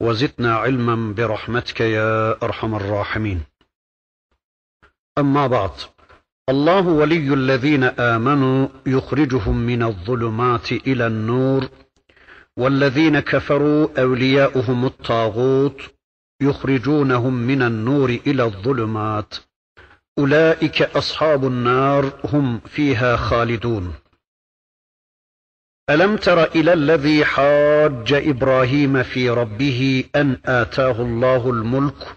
وزدنا علما برحمتك يا أرحم الراحمين. أما بعد الله ولي الذين آمنوا يخرجهم من الظلمات إلى النور والذين كفروا أولياؤهم الطاغوت يخرجونهم من النور إلى الظلمات. أولئك أصحاب النار هم فيها خالدون. ألم تر إلى الذي حاج إبراهيم في ربه أن آتاه الله الملك؟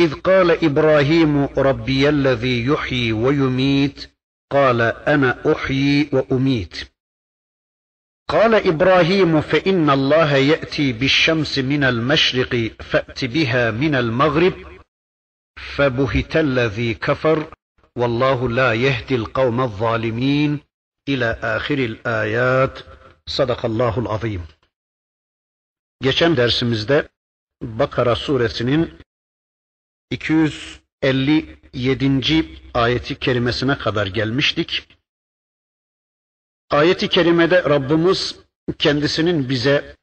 إذ قال إبراهيم ربي الذي يحيي ويميت. قال أنا أحيي وأميت. قال إبراهيم فإن الله يأتي بالشمس من المشرق فأت بها من المغرب. فبهت الذي كفر والله لا يهدي القوم الظالمين. İlâ âhiril âyât. Sadakallahul azim. Geçen dersimizde Bakara suresinin 257. ayeti kerimesine kadar gelmiştik. Ayeti kerimede Rabbimiz kendisinin bize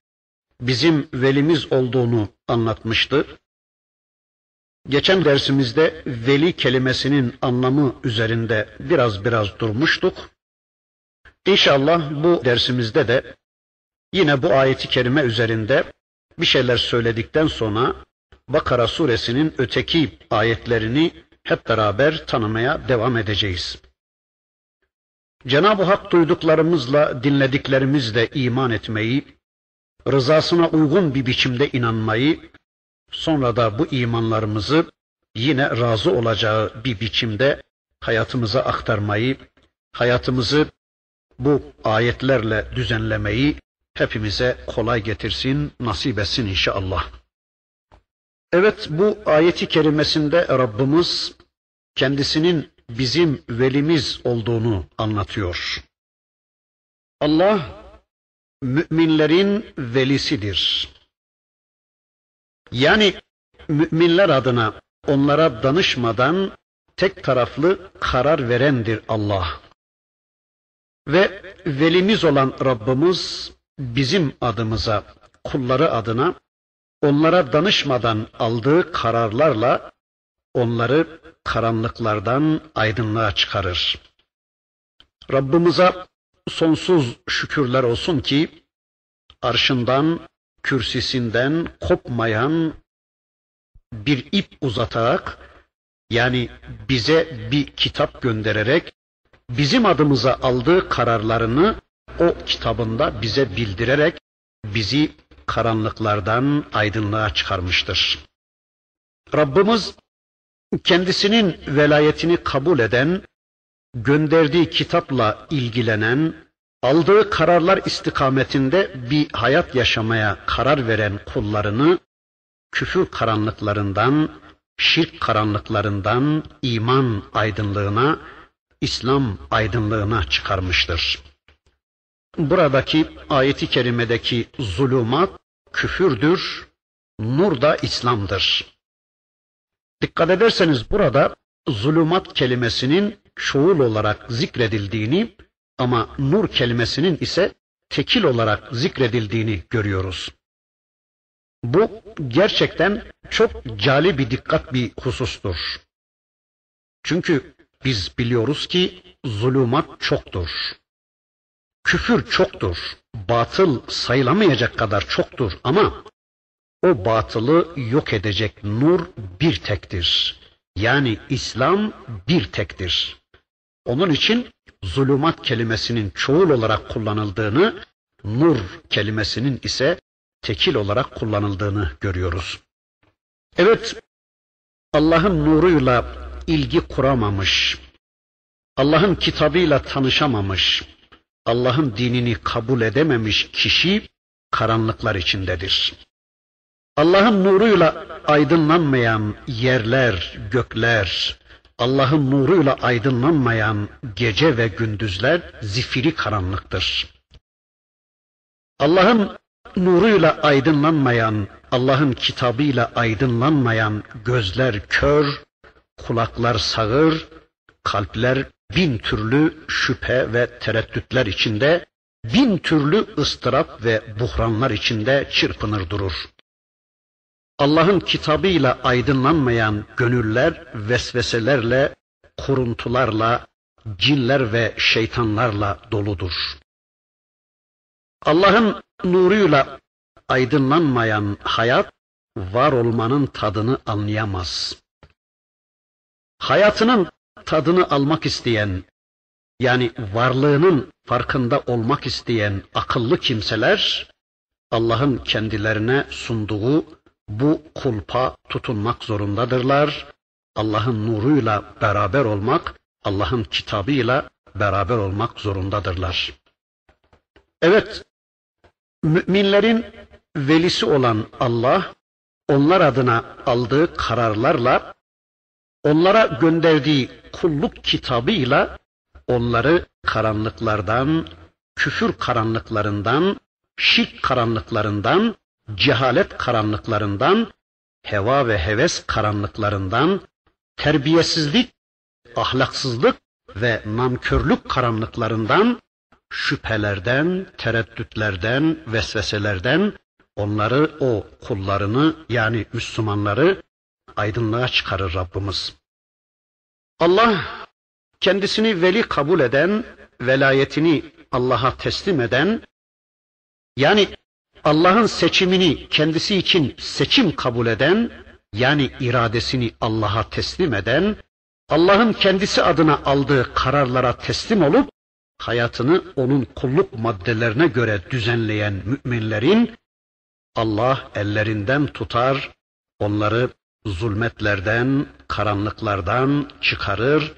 bizim velimiz olduğunu anlatmıştı. Geçen dersimizde veli kelimesinin anlamı üzerinde biraz biraz durmuştuk. İnşallah bu dersimizde de yine bu ayeti kerime üzerinde bir şeyler söyledikten sonra Bakara suresinin öteki ayetlerini hep beraber tanımaya devam edeceğiz. Cenab-ı Hak duyduklarımızla, dinlediklerimizle iman etmeyi, rızasına uygun bir biçimde inanmayı, sonra da bu imanlarımızı yine razı olacağı bir biçimde hayatımıza aktarmayı, hayatımızı bu ayetlerle düzenlemeyi hepimize kolay getirsin, nasip etsin inşallah. Evet bu ayeti kerimesinde Rabbimiz kendisinin bizim velimiz olduğunu anlatıyor. Allah müminlerin velisidir. Yani müminler adına onlara danışmadan tek taraflı karar verendir Allah. Ve velimiz olan Rabbimiz bizim adımıza, kulları adına onlara danışmadan aldığı kararlarla onları karanlıklardan aydınlığa çıkarır. Rabbimize sonsuz şükürler olsun ki arşından, kürsisinden kopmayan bir ip uzatarak yani bize bir kitap göndererek bizim adımıza aldığı kararlarını o kitabında bize bildirerek bizi karanlıklardan aydınlığa çıkarmıştır. Rabbimiz kendisinin velayetini kabul eden, gönderdiği kitapla ilgilenen, aldığı kararlar istikametinde bir hayat yaşamaya karar veren kullarını küfür karanlıklarından, şirk karanlıklarından iman aydınlığına İslam aydınlığına çıkarmıştır. Buradaki ayeti kerimedeki zulümat küfürdür, nur da İslam'dır. Dikkat ederseniz burada zulümat kelimesinin çoğul olarak zikredildiğini ama nur kelimesinin ise tekil olarak zikredildiğini görüyoruz. Bu gerçekten çok cali bir dikkat bir husustur. Çünkü biz biliyoruz ki zulümat çoktur. Küfür çoktur. Batıl sayılamayacak kadar çoktur ama o batılı yok edecek nur bir tektir. Yani İslam bir tektir. Onun için zulümat kelimesinin çoğul olarak kullanıldığını, nur kelimesinin ise tekil olarak kullanıldığını görüyoruz. Evet, Allah'ın nuruyla ilgi kuramamış, Allah'ın kitabıyla tanışamamış, Allah'ın dinini kabul edememiş kişi karanlıklar içindedir. Allah'ın nuruyla aydınlanmayan yerler, gökler, Allah'ın nuruyla aydınlanmayan gece ve gündüzler zifiri karanlıktır. Allah'ın nuruyla aydınlanmayan, Allah'ın kitabıyla aydınlanmayan gözler kör, kulaklar sağır, kalpler bin türlü şüphe ve tereddütler içinde, bin türlü ıstırap ve buhranlar içinde çırpınır durur. Allah'ın kitabıyla aydınlanmayan gönüller vesveselerle, kuruntularla, cinler ve şeytanlarla doludur. Allah'ın nuruyla aydınlanmayan hayat var olmanın tadını anlayamaz. Hayatının tadını almak isteyen yani varlığının farkında olmak isteyen akıllı kimseler Allah'ın kendilerine sunduğu bu kulpa tutunmak zorundadırlar. Allah'ın nuruyla beraber olmak, Allah'ın kitabıyla beraber olmak zorundadırlar. Evet, müminlerin velisi olan Allah, onlar adına aldığı kararlarla, onlara gönderdiği kulluk kitabıyla onları karanlıklardan, küfür karanlıklarından, şirk karanlıklarından, cehalet karanlıklarından, heva ve heves karanlıklarından, terbiyesizlik, ahlaksızlık ve namkörlük karanlıklarından, şüphelerden, tereddütlerden, vesveselerden onları o kullarını yani Müslümanları aydınlığa çıkarır Rabbimiz. Allah kendisini veli kabul eden, velayetini Allah'a teslim eden, yani Allah'ın seçimini kendisi için seçim kabul eden, yani iradesini Allah'a teslim eden, Allah'ın kendisi adına aldığı kararlara teslim olup, hayatını onun kulluk maddelerine göre düzenleyen müminlerin, Allah ellerinden tutar, onları zulmetlerden, karanlıklardan çıkarır,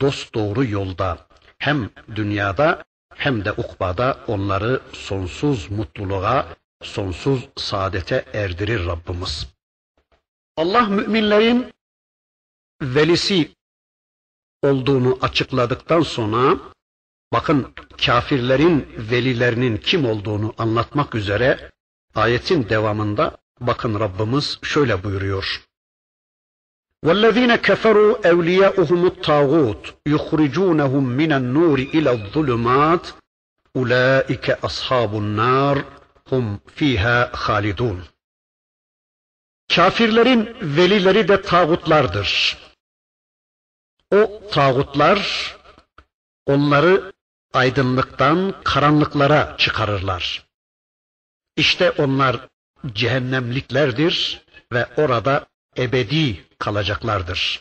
dost doğru yolda hem dünyada hem de ukbada onları sonsuz mutluluğa, sonsuz saadete erdirir Rabbimiz. Allah müminlerin velisi olduğunu açıkladıktan sonra bakın kafirlerin velilerinin kim olduğunu anlatmak üzere ayetin devamında bakın Rabbimiz şöyle buyuruyor. والذين كفروا أولياؤهم الطاغوت يخرجونهم من النور إلى الظلمات أولئك أصحاب النار hum fiha halidun. Kafirlerin velileri de tağutlardır. O tağutlar onları aydınlıktan karanlıklara çıkarırlar. İşte onlar cehennemliklerdir ve orada ebedi kalacaklardır.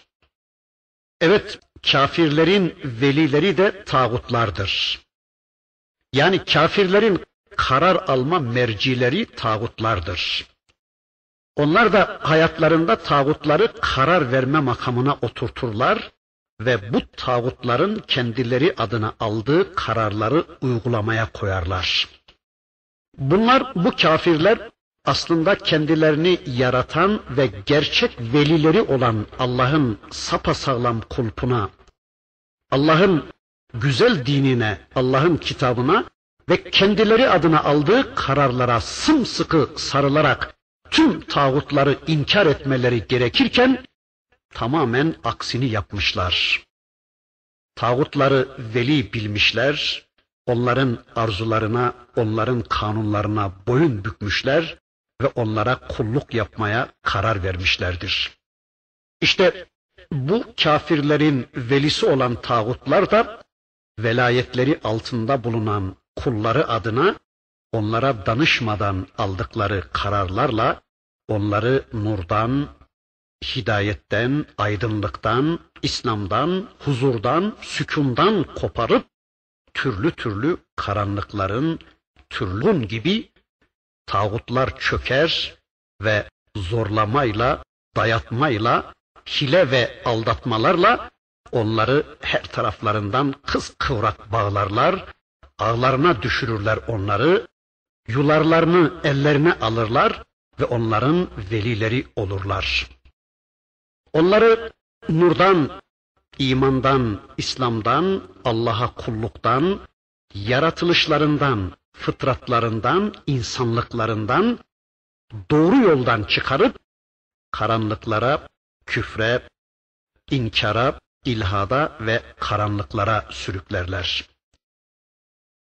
Evet, kafirlerin velileri de tağutlardır. Yani kafirlerin karar alma mercileri tağutlardır. Onlar da hayatlarında tağutları karar verme makamına oturturlar ve bu tağutların kendileri adına aldığı kararları uygulamaya koyarlar. Bunlar bu kafirler aslında kendilerini yaratan ve gerçek velileri olan Allah'ın sapasağlam kulpuna, Allah'ın güzel dinine, Allah'ın kitabına ve kendileri adına aldığı kararlara sımsıkı sarılarak tüm tağutları inkar etmeleri gerekirken tamamen aksini yapmışlar. Tağutları veli bilmişler, onların arzularına, onların kanunlarına boyun bükmüşler ve onlara kulluk yapmaya karar vermişlerdir. İşte bu kafirlerin velisi olan tağutlar da velayetleri altında bulunan kulları adına onlara danışmadan aldıkları kararlarla onları nurdan, hidayetten, aydınlıktan, İslam'dan, huzurdan, sükundan koparıp türlü türlü karanlıkların türlün gibi tağutlar çöker ve zorlamayla, dayatmayla, hile ve aldatmalarla onları her taraflarından kız kıvrak bağlarlar, ağlarına düşürürler onları, yularlarını ellerine alırlar, ve onların velileri olurlar. Onları nurdan, imandan, İslam'dan, Allah'a kulluktan, yaratılışlarından, fıtratlarından, insanlıklarından doğru yoldan çıkarıp karanlıklara, küfre, inkara, ilhada ve karanlıklara sürüklerler.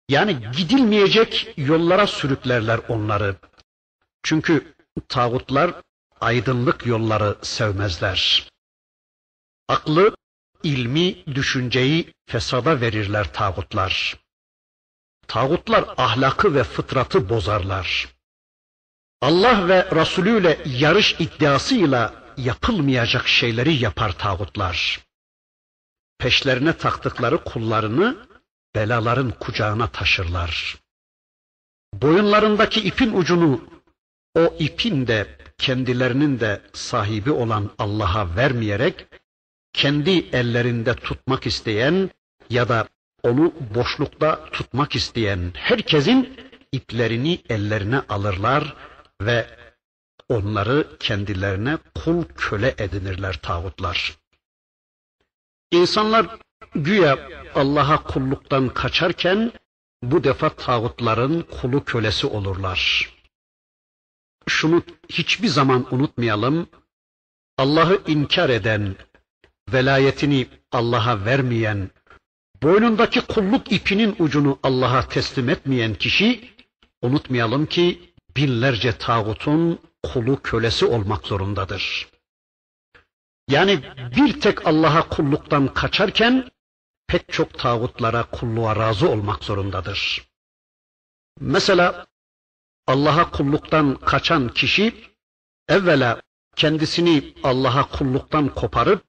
Yani gidilmeyecek yollara sürüklerler onları. Çünkü tağutlar aydınlık yolları sevmezler. Aklı, ilmi, düşünceyi fesada verirler tağutlar. Tağutlar ahlakı ve fıtratı bozarlar. Allah ve Resulü ile yarış iddiasıyla yapılmayacak şeyleri yapar tağutlar. Peşlerine taktıkları kullarını belaların kucağına taşırlar. Boyunlarındaki ipin ucunu o ipin de kendilerinin de sahibi olan Allah'a vermeyerek kendi ellerinde tutmak isteyen ya da onu boşlukta tutmak isteyen herkesin iplerini ellerine alırlar ve onları kendilerine kul köle edinirler tağutlar. İnsanlar güya Allah'a kulluktan kaçarken bu defa tağutların kulu kölesi olurlar. Şunu hiçbir zaman unutmayalım. Allah'ı inkar eden, velayetini Allah'a vermeyen, boynundaki kulluk ipinin ucunu Allah'a teslim etmeyen kişi, unutmayalım ki binlerce tağutun kulu kölesi olmak zorundadır. Yani bir tek Allah'a kulluktan kaçarken pek çok tağutlara kulluğa razı olmak zorundadır. Mesela Allah'a kulluktan kaçan kişi evvela kendisini Allah'a kulluktan koparıp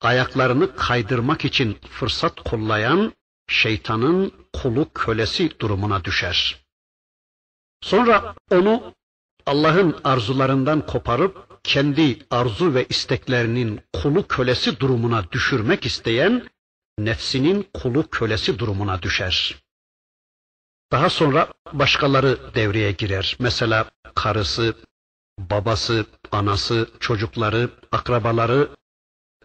ayaklarını kaydırmak için fırsat kollayan şeytanın kulu kölesi durumuna düşer. Sonra onu Allah'ın arzularından koparıp kendi arzu ve isteklerinin kulu kölesi durumuna düşürmek isteyen nefsinin kulu kölesi durumuna düşer. Daha sonra başkaları devreye girer. Mesela karısı, babası, anası, çocukları, akrabaları,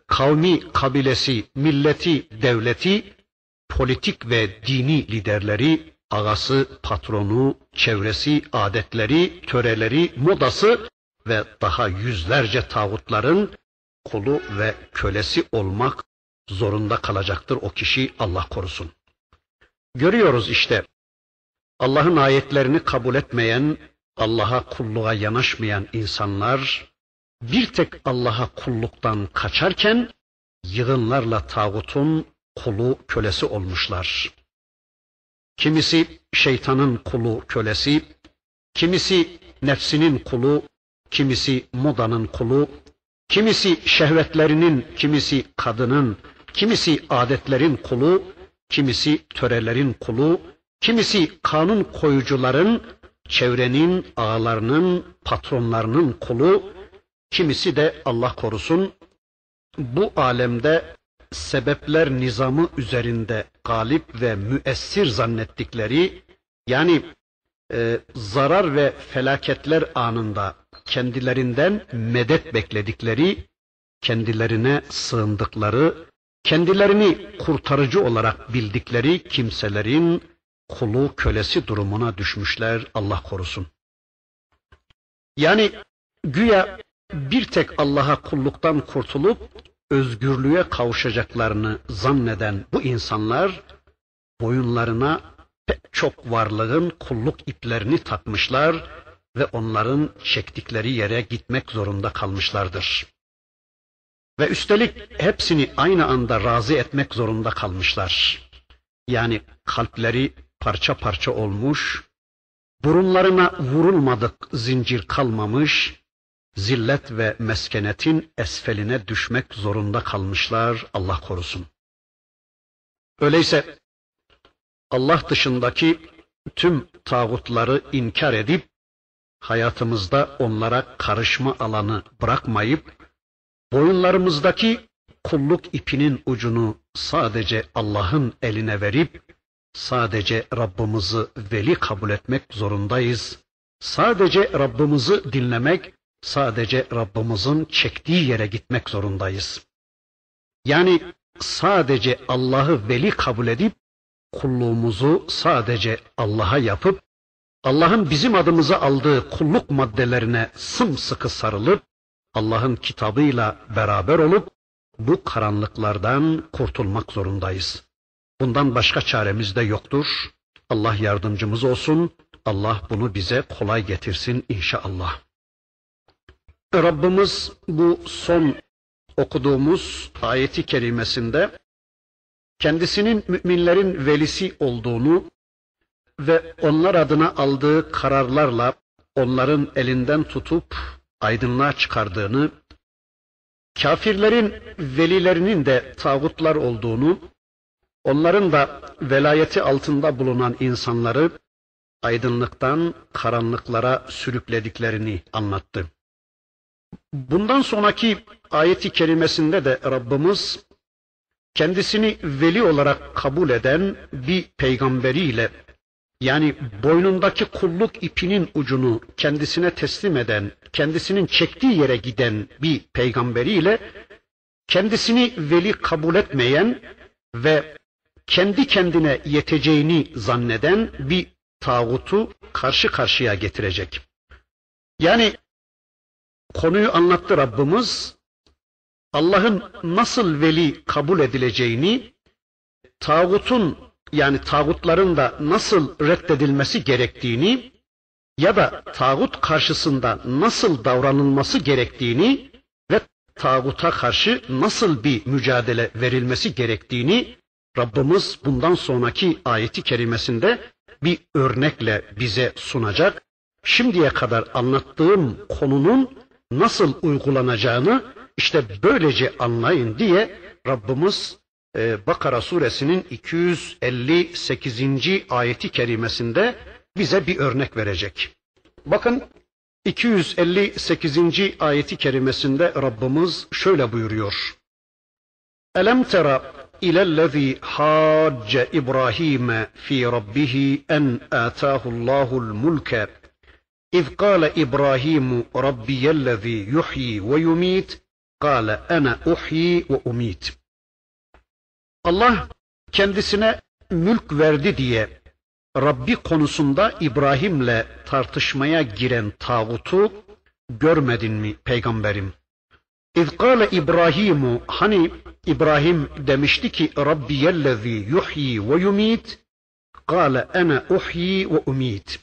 kavmi, kabilesi, milleti, devleti, politik ve dini liderleri, ağası, patronu, çevresi, adetleri, töreleri, modası ve daha yüzlerce tağutların kulu ve kölesi olmak zorunda kalacaktır o kişi Allah korusun. Görüyoruz işte Allah'ın ayetlerini kabul etmeyen, Allah'a kulluğa yanaşmayan insanlar bir tek Allah'a kulluktan kaçarken yığınlarla tağutun kulu kölesi olmuşlar. Kimisi şeytanın kulu kölesi, kimisi nefsinin kulu, kimisi modanın kulu, kimisi şehvetlerinin, kimisi kadının, kimisi adetlerin kulu, kimisi törelerin kulu, kimisi kanun koyucuların, çevrenin, ağalarının, patronlarının kulu, kimisi de Allah korusun bu alemde sebepler nizamı üzerinde galip ve müessir zannettikleri yani e, zarar ve felaketler anında kendilerinden medet bekledikleri, kendilerine sığındıkları, kendilerini kurtarıcı olarak bildikleri kimselerin kulu kölesi durumuna düşmüşler Allah korusun. Yani güya bir tek Allah'a kulluktan kurtulup özgürlüğe kavuşacaklarını zanneden bu insanlar boyunlarına pek çok varlığın kulluk iplerini takmışlar ve onların çektikleri yere gitmek zorunda kalmışlardır. Ve üstelik hepsini aynı anda razı etmek zorunda kalmışlar. Yani kalpleri parça parça olmuş, burunlarına vurulmadık zincir kalmamış, zillet ve meskenetin esfeline düşmek zorunda kalmışlar Allah korusun. Öyleyse Allah dışındaki tüm tağutları inkar edip hayatımızda onlara karışma alanı bırakmayıp boyunlarımızdaki kulluk ipinin ucunu sadece Allah'ın eline verip sadece Rabbimizi veli kabul etmek zorundayız. Sadece Rabbimizi dinlemek, sadece Rabbimizin çektiği yere gitmek zorundayız. Yani sadece Allah'ı veli kabul edip kulluğumuzu sadece Allah'a yapıp Allah'ın bizim adımıza aldığı kulluk maddelerine sımsıkı sarılıp Allah'ın kitabıyla beraber olup bu karanlıklardan kurtulmak zorundayız. Bundan başka çaremiz de yoktur. Allah yardımcımız olsun. Allah bunu bize kolay getirsin inşallah. Rabbimiz bu son okuduğumuz ayeti kerimesinde kendisinin müminlerin velisi olduğunu ve onlar adına aldığı kararlarla onların elinden tutup aydınlığa çıkardığını, kafirlerin velilerinin de tağutlar olduğunu, onların da velayeti altında bulunan insanları aydınlıktan karanlıklara sürüklediklerini anlattı. Bundan sonraki ayeti kerimesinde de Rabbimiz kendisini veli olarak kabul eden bir peygamberiyle yani boynundaki kulluk ipinin ucunu kendisine teslim eden, kendisinin çektiği yere giden bir peygamberiyle kendisini veli kabul etmeyen ve kendi kendine yeteceğini zanneden bir tağutu karşı karşıya getirecek. Yani konuyu anlattı Rabbimiz. Allah'ın nasıl veli kabul edileceğini, tağutun yani tağutların da nasıl reddedilmesi gerektiğini ya da tağut karşısında nasıl davranılması gerektiğini ve tağuta karşı nasıl bir mücadele verilmesi gerektiğini Rabbimiz bundan sonraki ayeti kerimesinde bir örnekle bize sunacak. Şimdiye kadar anlattığım konunun nasıl uygulanacağını işte böylece anlayın diye Rabbimiz e, Bakara suresinin 258. ayeti kerimesinde bize bir örnek verecek. Bakın 258. ayeti kerimesinde Rabbimiz şöyle buyuruyor. Elem tera ilellezî hacce İbrahim fi rabbihi en âtâhullâhul mulke إذ قال إبراهيم ربي الذي يحيي ويميت قال أنا أحيي وأميت Allah kendisine mülk verdi diye Rabbi konusunda İbrahim'le tartışmaya giren tağutu görmedin mi peygamberim? İz kâle İbrahimu hani İbrahim demişti ki Rabbiyellezî yuhyi ve yumit kâle ene uhyi ve umit.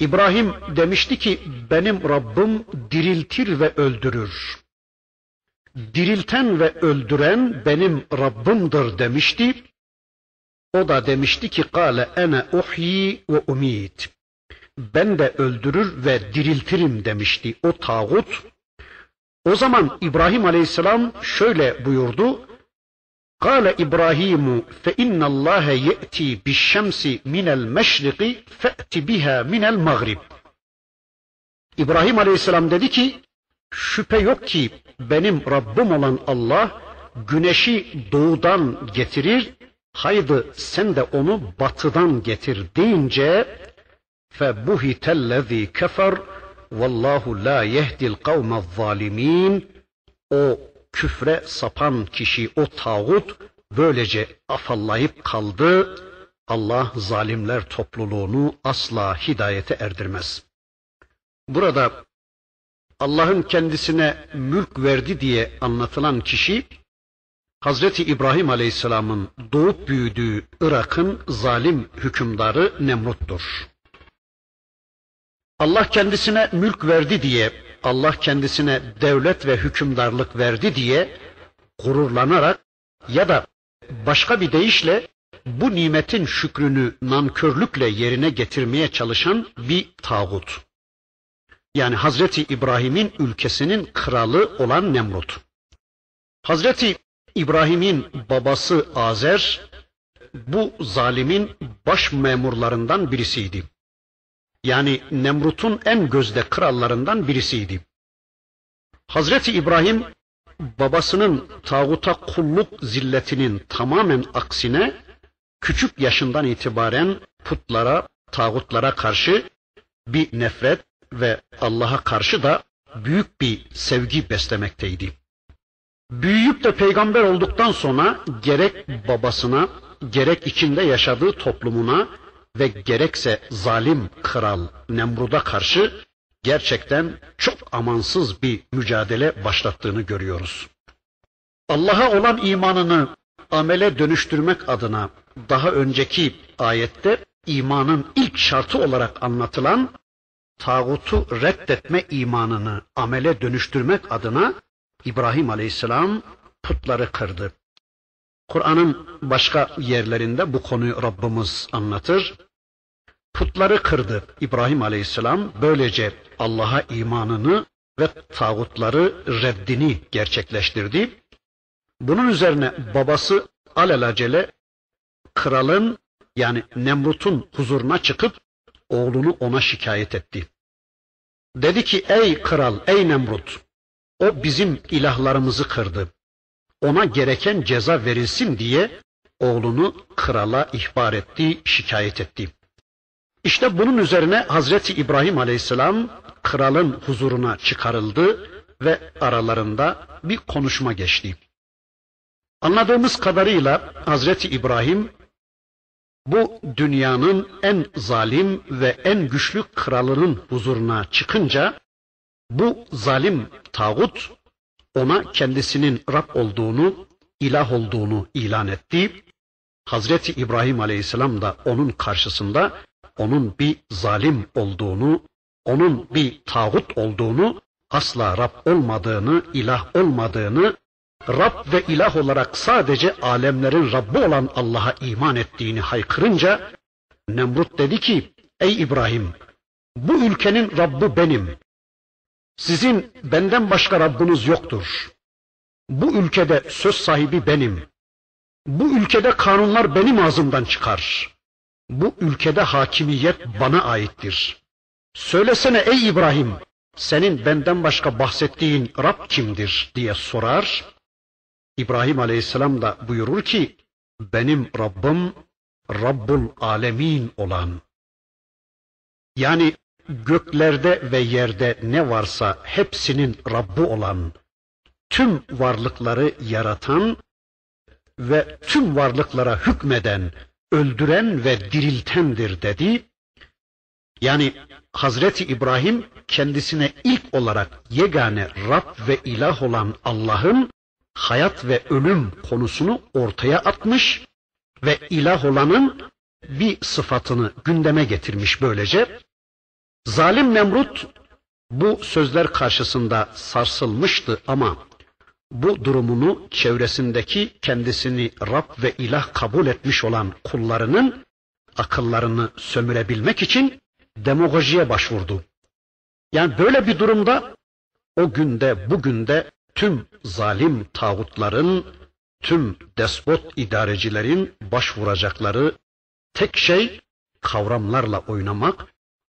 İbrahim demişti ki benim Rabbim diriltir ve öldürür dirilten ve öldüren benim Rabbimdir demişti. O da demişti ki kâle ene uhyi ve umit. Ben de öldürür ve diriltirim demişti o tağut. O zaman İbrahim Aleyhisselam şöyle buyurdu. قال إبراهيم فإن الله يأتي بالشمس من المشرق فأت بها من المغرب İbrahim Aleyhisselam dedi ki şüphe yok ki benim Rabbim olan Allah güneşi doğudan getirir, haydi sen de onu batıdan getir deyince فَبُهِتَ الَّذ۪ي كَفَرْ وَاللّٰهُ لَا يَهْدِ الْقَوْمَ الظَّالِم۪ينَ O küfre sapan kişi, o tağut böylece afallayıp kaldı. Allah zalimler topluluğunu asla hidayete erdirmez. Burada Allah'ın kendisine mülk verdi diye anlatılan kişi Hazreti İbrahim Aleyhisselam'ın doğup büyüdüğü Irak'ın zalim hükümdarı Nemrut'tur. Allah kendisine mülk verdi diye, Allah kendisine devlet ve hükümdarlık verdi diye gururlanarak ya da başka bir deyişle bu nimetin şükrünü nankörlükle yerine getirmeye çalışan bir tağut yani Hazreti İbrahim'in ülkesinin kralı olan Nemrut. Hazreti İbrahim'in babası Azer bu zalimin baş memurlarından birisiydi. Yani Nemrut'un en gözde krallarından birisiydi. Hazreti İbrahim babasının tağuta kulluk zilletinin tamamen aksine küçük yaşından itibaren putlara, tağutlara karşı bir nefret ve Allah'a karşı da büyük bir sevgi beslemekteydi. Büyüyüp de peygamber olduktan sonra gerek babasına, gerek içinde yaşadığı toplumuna ve gerekse zalim kral Nemrud'a karşı gerçekten çok amansız bir mücadele başlattığını görüyoruz. Allah'a olan imanını amele dönüştürmek adına daha önceki ayette imanın ilk şartı olarak anlatılan tağutu reddetme imanını amele dönüştürmek adına İbrahim Aleyhisselam putları kırdı. Kur'an'ın başka yerlerinde bu konuyu Rabbimiz anlatır. Putları kırdı İbrahim Aleyhisselam. Böylece Allah'a imanını ve tağutları reddini gerçekleştirdi. Bunun üzerine babası alelacele kralın yani Nemrut'un huzuruna çıkıp oğlunu ona şikayet etti. Dedi ki ey kral, ey Nemrut, o bizim ilahlarımızı kırdı. Ona gereken ceza verilsin diye oğlunu krala ihbar etti, şikayet etti. İşte bunun üzerine Hazreti İbrahim Aleyhisselam kralın huzuruna çıkarıldı ve aralarında bir konuşma geçti. Anladığımız kadarıyla Hazreti İbrahim bu dünyanın en zalim ve en güçlü kralının huzuruna çıkınca bu zalim tağut ona kendisinin Rab olduğunu, ilah olduğunu ilan etti. Hazreti İbrahim Aleyhisselam da onun karşısında onun bir zalim olduğunu, onun bir tağut olduğunu, asla Rab olmadığını, ilah olmadığını Rab ve ilah olarak sadece alemlerin Rabbi olan Allah'a iman ettiğini haykırınca Nemrut dedi ki ey İbrahim bu ülkenin Rabbi benim. Sizin benden başka Rabbiniz yoktur. Bu ülkede söz sahibi benim. Bu ülkede kanunlar benim ağzımdan çıkar. Bu ülkede hakimiyet bana aittir. Söylesene ey İbrahim, senin benden başka bahsettiğin Rab kimdir diye sorar. İbrahim Aleyhisselam da buyurur ki, benim Rabbim Rabbul Alemin olan. Yani göklerde ve yerde ne varsa hepsinin Rabbi olan, tüm varlıkları yaratan ve tüm varlıklara hükmeden, öldüren ve diriltendir dedi. Yani Hazreti İbrahim kendisine ilk olarak yegane Rab ve ilah olan Allah'ın hayat ve ölüm konusunu ortaya atmış ve ilah olanın bir sıfatını gündeme getirmiş böylece. Zalim Nemrut bu sözler karşısında sarsılmıştı ama bu durumunu çevresindeki kendisini Rab ve ilah kabul etmiş olan kullarının akıllarını sömürebilmek için demagojiye başvurdu. Yani böyle bir durumda o günde bugün de tüm zalim tağutların, tüm despot idarecilerin başvuracakları tek şey kavramlarla oynamak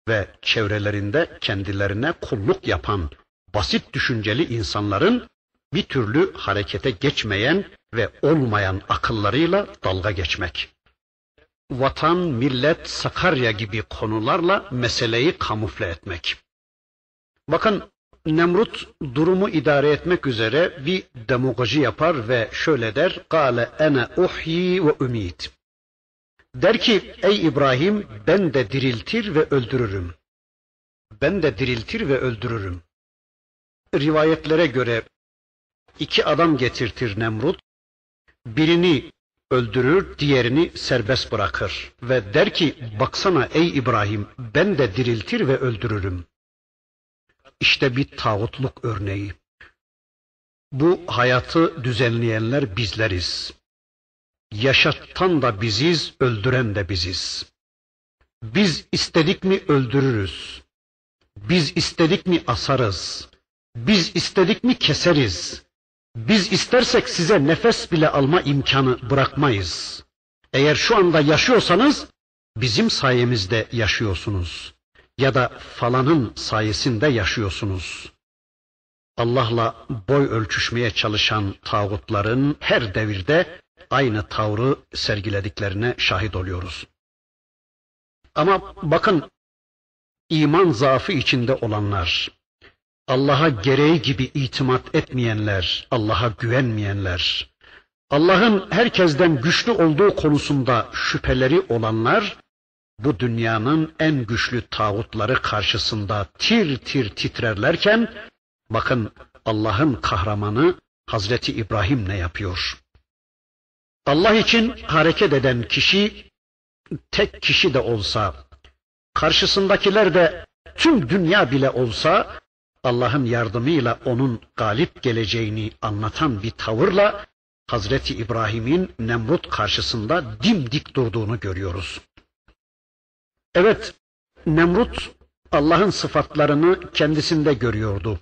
ve çevrelerinde kendilerine kulluk yapan basit düşünceli insanların bir türlü harekete geçmeyen ve olmayan akıllarıyla dalga geçmek. Vatan, millet, Sakarya gibi konularla meseleyi kamufle etmek. Bakın Nemrut durumu idare etmek üzere bir demagoji yapar ve şöyle der: "Kale ene uhyi ve umit." Der ki: "Ey İbrahim, ben de diriltir ve öldürürüm. Ben de diriltir ve öldürürüm." Rivayetlere göre iki adam getirtir Nemrut. Birini öldürür, diğerini serbest bırakır ve der ki: "Baksana ey İbrahim, ben de diriltir ve öldürürüm." İşte bir tağutluk örneği. Bu hayatı düzenleyenler bizleriz. Yaşatan da biziz, öldüren de biziz. Biz istedik mi öldürürüz. Biz istedik mi asarız. Biz istedik mi keseriz. Biz istersek size nefes bile alma imkanı bırakmayız. Eğer şu anda yaşıyorsanız bizim sayemizde yaşıyorsunuz ya da falanın sayesinde yaşıyorsunuz. Allah'la boy ölçüşmeye çalışan tağutların her devirde aynı tavrı sergilediklerine şahit oluyoruz. Ama bakın iman zaafı içinde olanlar, Allah'a gereği gibi itimat etmeyenler, Allah'a güvenmeyenler, Allah'ın herkesten güçlü olduğu konusunda şüpheleri olanlar, bu dünyanın en güçlü tağutları karşısında tir tir titrerlerken, bakın Allah'ın kahramanı Hazreti İbrahim ne yapıyor? Allah için hareket eden kişi, tek kişi de olsa, karşısındakiler de tüm dünya bile olsa, Allah'ın yardımıyla onun galip geleceğini anlatan bir tavırla Hazreti İbrahim'in Nemrut karşısında dimdik durduğunu görüyoruz. Evet, Nemrut Allah'ın sıfatlarını kendisinde görüyordu.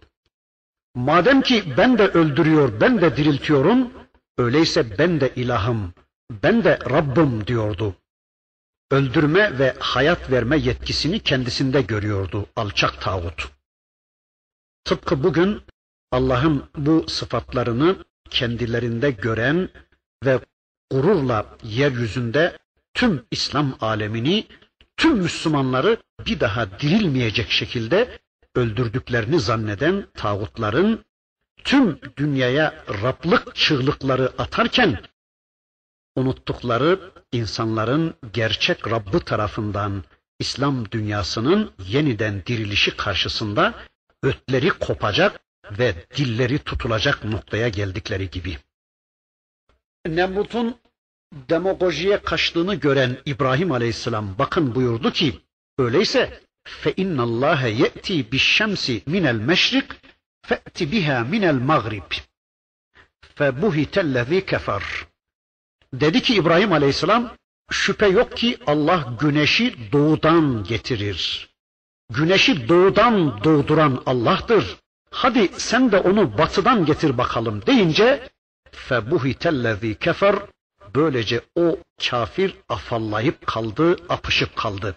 Madem ki ben de öldürüyor, ben de diriltiyorum, öyleyse ben de ilahım, ben de Rabbim diyordu. Öldürme ve hayat verme yetkisini kendisinde görüyordu alçak tağut. Tıpkı bugün Allah'ın bu sıfatlarını kendilerinde gören ve gururla yeryüzünde tüm İslam alemini, tüm Müslümanları bir daha dirilmeyecek şekilde öldürdüklerini zanneden tağutların tüm dünyaya Rablık çığlıkları atarken unuttukları insanların gerçek Rabbı tarafından İslam dünyasının yeniden dirilişi karşısında ötleri kopacak ve dilleri tutulacak noktaya geldikleri gibi. Nemrut'un demagojiye kaçtığını gören İbrahim Aleyhisselam bakın buyurdu ki öyleyse fe innallâhe ye'ti bişşemsi minel meşrik fe'ti biha minel mağrib febuhitellezî kefer dedi ki İbrahim Aleyhisselam şüphe yok ki Allah güneşi doğudan getirir. Güneşi doğudan doğduran Allah'tır. Hadi sen de onu batıdan getir bakalım deyince febuhitellezî kefer böylece o kafir afallayıp kaldı, apışıp kaldı.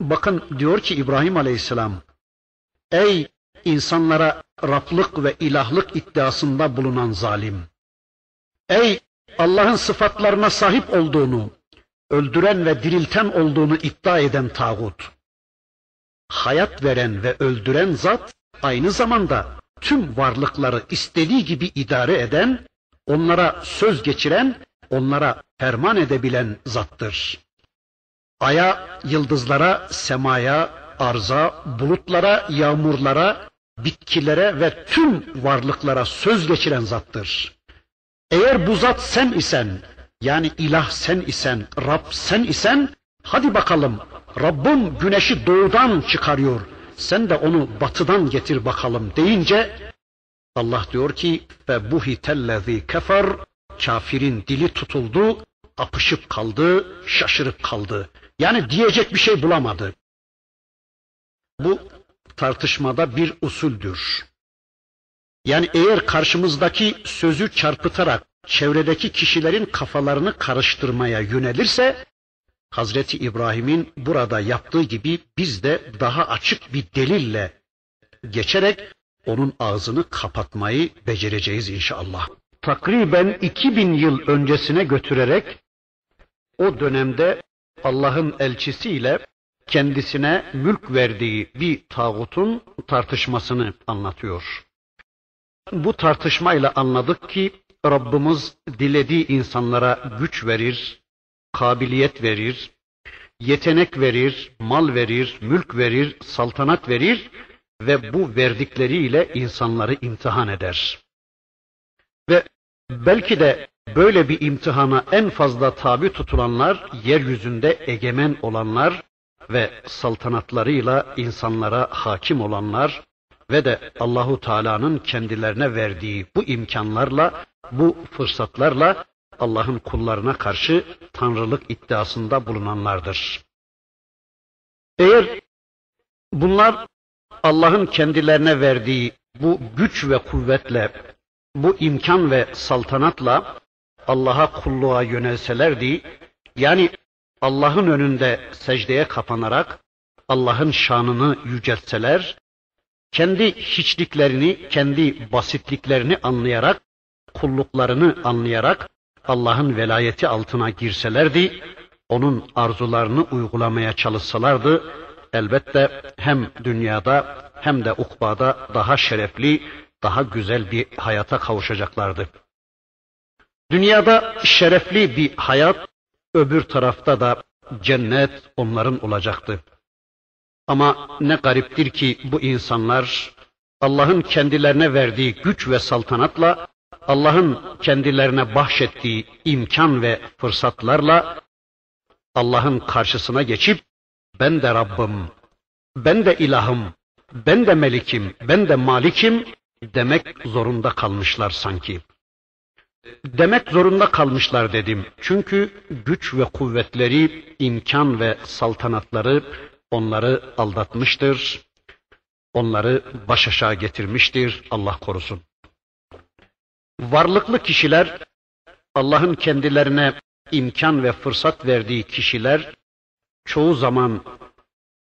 Bakın diyor ki İbrahim Aleyhisselam ey insanlara Rablık ve ilahlık iddiasında bulunan zalim. Ey Allah'ın sıfatlarına sahip olduğunu, öldüren ve dirilten olduğunu iddia eden tağut. Hayat veren ve öldüren zat aynı zamanda tüm varlıkları istediği gibi idare eden, onlara söz geçiren, onlara ferman edebilen zattır. Aya, yıldızlara, semaya, arza, bulutlara, yağmurlara, bitkilere ve tüm varlıklara söz geçiren zattır. Eğer bu zat sen isen, yani ilah sen isen, Rab sen isen, hadi bakalım Rabbim güneşi doğudan çıkarıyor. Sen de onu batıdan getir bakalım deyince Allah diyor ki ve bu hitellezî kefer kafirin dili tutuldu, apışıp kaldı, şaşırıp kaldı. Yani diyecek bir şey bulamadı. Bu tartışmada bir usuldür. Yani eğer karşımızdaki sözü çarpıtarak çevredeki kişilerin kafalarını karıştırmaya yönelirse Hazreti İbrahim'in burada yaptığı gibi biz de daha açık bir delille geçerek onun ağzını kapatmayı becereceğiz inşallah. Takriben 2000 yıl öncesine götürerek o dönemde Allah'ın elçisiyle kendisine mülk verdiği bir tağutun tartışmasını anlatıyor. Bu tartışmayla anladık ki Rabbimiz dilediği insanlara güç verir, kabiliyet verir, yetenek verir, mal verir, mülk verir, saltanat verir ve bu verdikleriyle insanları imtihan eder. Ve belki de böyle bir imtihana en fazla tabi tutulanlar, yeryüzünde egemen olanlar ve saltanatlarıyla insanlara hakim olanlar ve de Allahu Teala'nın kendilerine verdiği bu imkanlarla, bu fırsatlarla Allah'ın kullarına karşı tanrılık iddiasında bulunanlardır. Eğer bunlar Allah'ın kendilerine verdiği bu güç ve kuvvetle, bu imkan ve saltanatla Allah'a kulluğa yönelselerdi, yani Allah'ın önünde secdeye kapanarak Allah'ın şanını yüceltseler, kendi hiçliklerini, kendi basitliklerini anlayarak, kulluklarını anlayarak Allah'ın velayeti altına girselerdi, onun arzularını uygulamaya çalışsalardı, elbette hem dünyada hem de ukbada daha şerefli, daha güzel bir hayata kavuşacaklardı. Dünyada şerefli bir hayat, öbür tarafta da cennet onların olacaktı. Ama ne gariptir ki bu insanlar Allah'ın kendilerine verdiği güç ve saltanatla, Allah'ın kendilerine bahşettiği imkan ve fırsatlarla Allah'ın karşısına geçip ben de Rabbim, ben de ilahım, ben de melikim, ben de malikim demek zorunda kalmışlar sanki. Demek zorunda kalmışlar dedim. Çünkü güç ve kuvvetleri, imkan ve saltanatları onları aldatmıştır. Onları baş aşağı getirmiştir. Allah korusun. Varlıklı kişiler Allah'ın kendilerine imkan ve fırsat verdiği kişiler çoğu zaman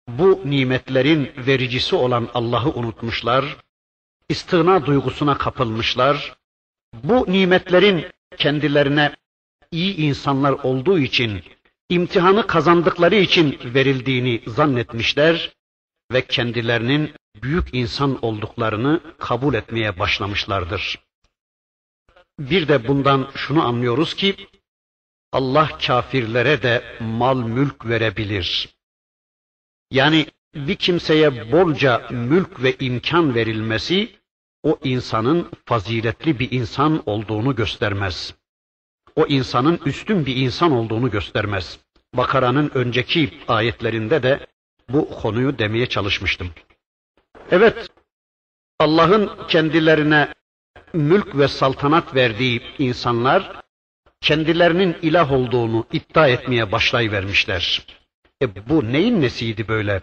bu nimetlerin vericisi olan Allah'ı unutmuşlar, istina duygusuna kapılmışlar, bu nimetlerin kendilerine iyi insanlar olduğu için, imtihanı kazandıkları için verildiğini zannetmişler ve kendilerinin büyük insan olduklarını kabul etmeye başlamışlardır. Bir de bundan şunu anlıyoruz ki, Allah kafirlere de mal mülk verebilir. Yani bir kimseye bolca mülk ve imkan verilmesi o insanın faziletli bir insan olduğunu göstermez. O insanın üstün bir insan olduğunu göstermez. Bakara'nın önceki ayetlerinde de bu konuyu demeye çalışmıştım. Evet, Allah'ın kendilerine mülk ve saltanat verdiği insanlar kendilerinin ilah olduğunu iddia etmeye başlayıvermişler. E bu neyin nesiydi böyle?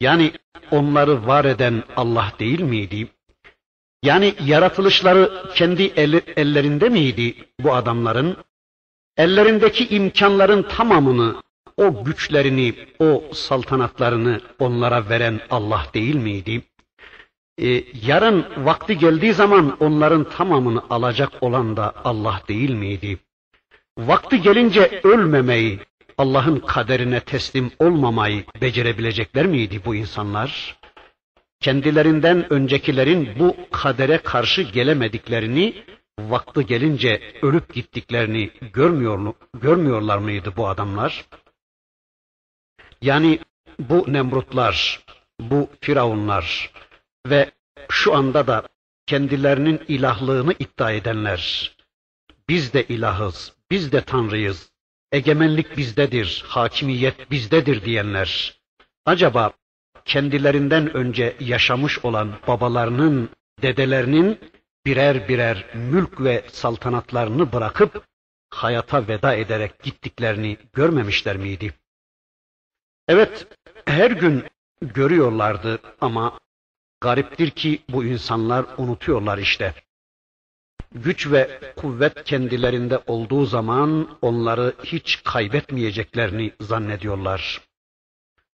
Yani onları var eden Allah değil miydi? Yani yaratılışları kendi el, ellerinde miydi bu adamların? Ellerindeki imkanların tamamını, o güçlerini, o saltanatlarını onlara veren Allah değil miydi? Ee, yarın vakti geldiği zaman onların tamamını alacak olan da Allah değil miydi? Vakti gelince ölmemeyi, Allah'ın kaderine teslim olmamayı becerebilecekler miydi bu insanlar? Kendilerinden öncekilerin bu kadere karşı gelemediklerini, vakti gelince ölüp gittiklerini görmüyor, görmüyorlar mıydı bu adamlar? Yani bu Nemrutlar, bu Firavunlar ve şu anda da kendilerinin ilahlığını iddia edenler, biz de ilahız, biz de tanrıyız, egemenlik bizdedir, hakimiyet bizdedir diyenler, acaba kendilerinden önce yaşamış olan babalarının, dedelerinin birer birer mülk ve saltanatlarını bırakıp hayata veda ederek gittiklerini görmemişler miydi? Evet, her gün görüyorlardı ama gariptir ki bu insanlar unutuyorlar işte. Güç ve kuvvet kendilerinde olduğu zaman onları hiç kaybetmeyeceklerini zannediyorlar.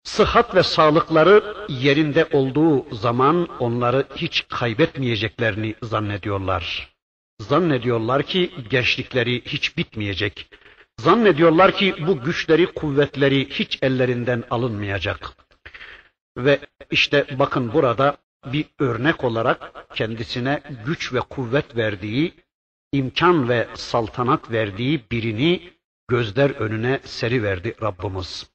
Sıhhat ve sağlıkları yerinde olduğu zaman onları hiç kaybetmeyeceklerini zannediyorlar. Zannediyorlar ki gençlikleri hiç bitmeyecek. Zannediyorlar ki bu güçleri, kuvvetleri hiç ellerinden alınmayacak. Ve işte bakın burada bir örnek olarak kendisine güç ve kuvvet verdiği, imkan ve saltanat verdiği birini gözler önüne seri verdi Rabbimiz.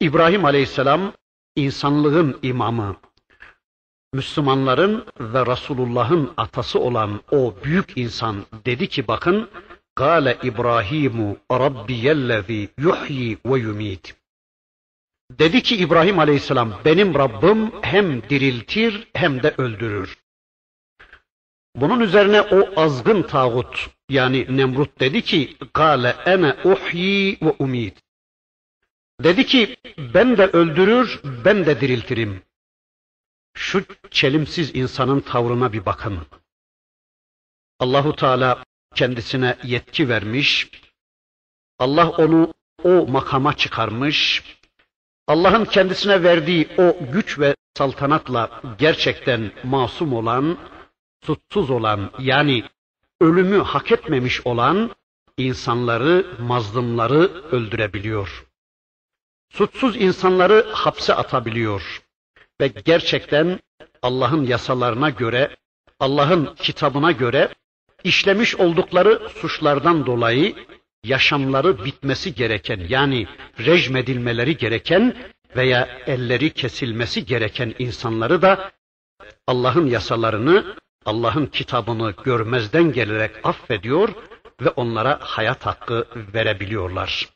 İbrahim Aleyhisselam insanlığın imamı, Müslümanların ve Resulullah'ın atası olan o büyük insan dedi ki bakın, Kale İbrahimu Rabbiyellezi yuhyi ve yumit. Dedi ki İbrahim Aleyhisselam benim Rabbim hem diriltir hem de öldürür. Bunun üzerine o azgın tağut yani Nemrut dedi ki Kale ene uhyi ve umit. Dedi ki ben de öldürür ben de diriltirim. Şu çelimsiz insanın tavrına bir bakın. Allahu Teala kendisine yetki vermiş. Allah onu o makama çıkarmış. Allah'ın kendisine verdiği o güç ve saltanatla gerçekten masum olan, suçsuz olan yani ölümü hak etmemiş olan insanları, mazlumları öldürebiliyor. suçsuz insanları hapse atabiliyor ve gerçekten Allah'ın yasalarına göre, Allah'ın kitabına göre işlemiş oldukları suçlardan dolayı yaşamları bitmesi gereken yani rejim edilmeleri gereken veya elleri kesilmesi gereken insanları da Allah'ın yasalarını, Allah'ın kitabını görmezden gelerek affediyor ve onlara hayat hakkı verebiliyorlar.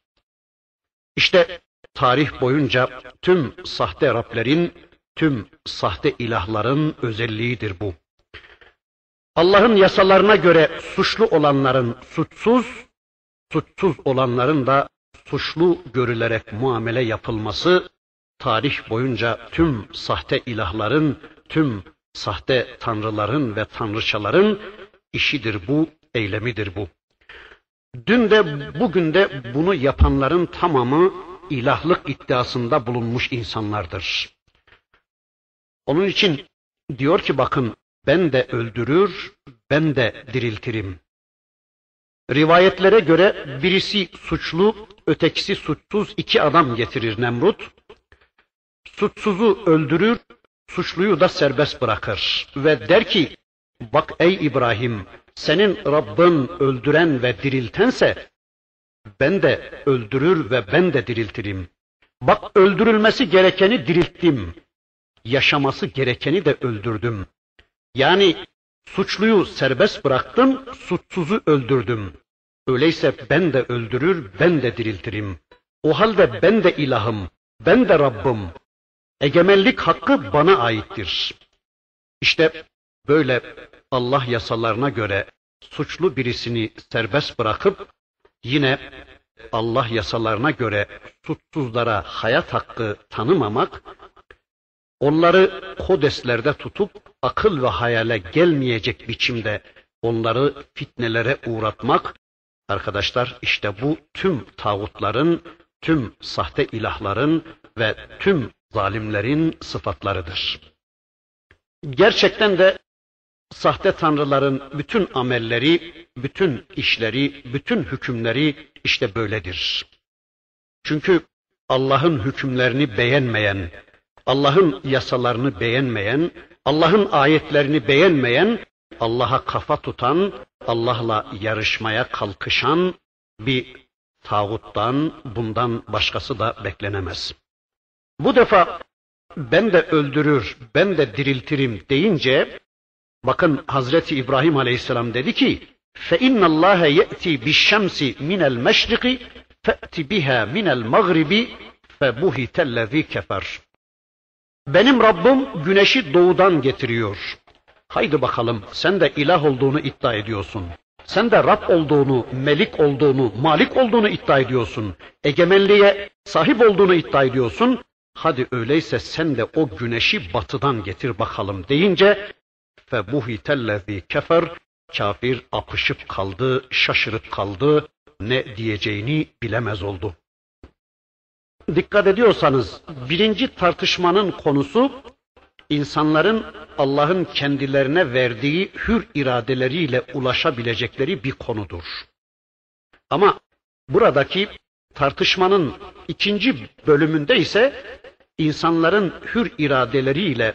İşte tarih boyunca tüm sahte Rablerin, tüm sahte ilahların özelliğidir bu. Allah'ın yasalarına göre suçlu olanların suçsuz, suçsuz olanların da suçlu görülerek muamele yapılması tarih boyunca tüm sahte ilahların, tüm sahte tanrıların ve tanrıçaların işidir bu, eylemidir bu. Dün de bugün de bunu yapanların tamamı ilahlık iddiasında bulunmuş insanlardır. Onun için diyor ki bakın ben de öldürür, ben de diriltirim. Rivayetlere göre birisi suçlu, ötekisi suçsuz iki adam getirir Nemrut. Suçsuzu öldürür, suçluyu da serbest bırakır ve der ki, bak ey İbrahim, senin Rabbin öldüren ve diriltense, ben de öldürür ve ben de diriltirim. Bak öldürülmesi gerekeni dirilttim, yaşaması gerekeni de öldürdüm. Yani suçluyu serbest bıraktım, suçsuzu öldürdüm. Öyleyse ben de öldürür, ben de diriltirim. O halde ben de ilahım, ben de Rabbim. Egemenlik hakkı bana aittir. İşte böyle Allah yasalarına göre suçlu birisini serbest bırakıp yine Allah yasalarına göre suçsuzlara hayat hakkı tanımamak, onları kodeslerde tutup akıl ve hayale gelmeyecek biçimde onları fitnelere uğratmak, arkadaşlar işte bu tüm tağutların, tüm sahte ilahların ve tüm zalimlerin sıfatlarıdır. Gerçekten de sahte tanrıların bütün amelleri, bütün işleri, bütün hükümleri işte böyledir. Çünkü Allah'ın hükümlerini beğenmeyen, Allah'ın yasalarını beğenmeyen, Allah'ın ayetlerini beğenmeyen, Allah'a kafa tutan, Allah'la yarışmaya kalkışan bir tağuttan bundan başkası da beklenemez. Bu defa ben de öldürür, ben de diriltirim deyince bakın Hazreti İbrahim Aleyhisselam dedi ki فَاِنَّ اللّٰهَ يَأْتِي بِالشَّمْسِ مِنَ الْمَشْرِقِ فَأْتِ بِهَا مِنَ الْمَغْرِبِ فَبُهِتَ الَّذ۪ي كَفَرْ benim Rabbim güneşi doğudan getiriyor. Haydi bakalım sen de ilah olduğunu iddia ediyorsun. Sen de Rab olduğunu, melik olduğunu, malik olduğunu iddia ediyorsun. Egemenliğe sahip olduğunu iddia ediyorsun. Hadi öyleyse sen de o güneşi batıdan getir bakalım deyince febuhitellezî kefer kafir apışıp kaldı, şaşırıp kaldı, ne diyeceğini bilemez oldu. Dikkat ediyorsanız birinci tartışmanın konusu insanların Allah'ın kendilerine verdiği hür iradeleriyle ulaşabilecekleri bir konudur. Ama buradaki tartışmanın ikinci bölümünde ise insanların hür iradeleriyle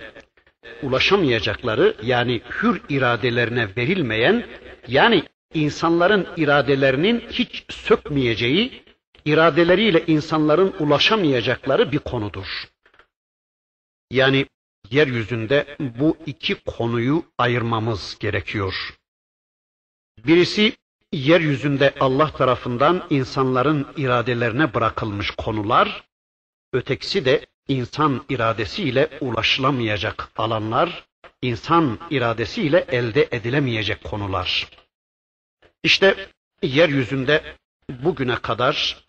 ulaşamayacakları yani hür iradelerine verilmeyen yani insanların iradelerinin hiç sökmeyeceği, iradeleriyle insanların ulaşamayacakları bir konudur. Yani yeryüzünde bu iki konuyu ayırmamız gerekiyor. Birisi yeryüzünde Allah tarafından insanların iradelerine bırakılmış konular, ötekisi de insan iradesiyle ulaşılamayacak alanlar, insan iradesiyle elde edilemeyecek konular. İşte yeryüzünde bugüne kadar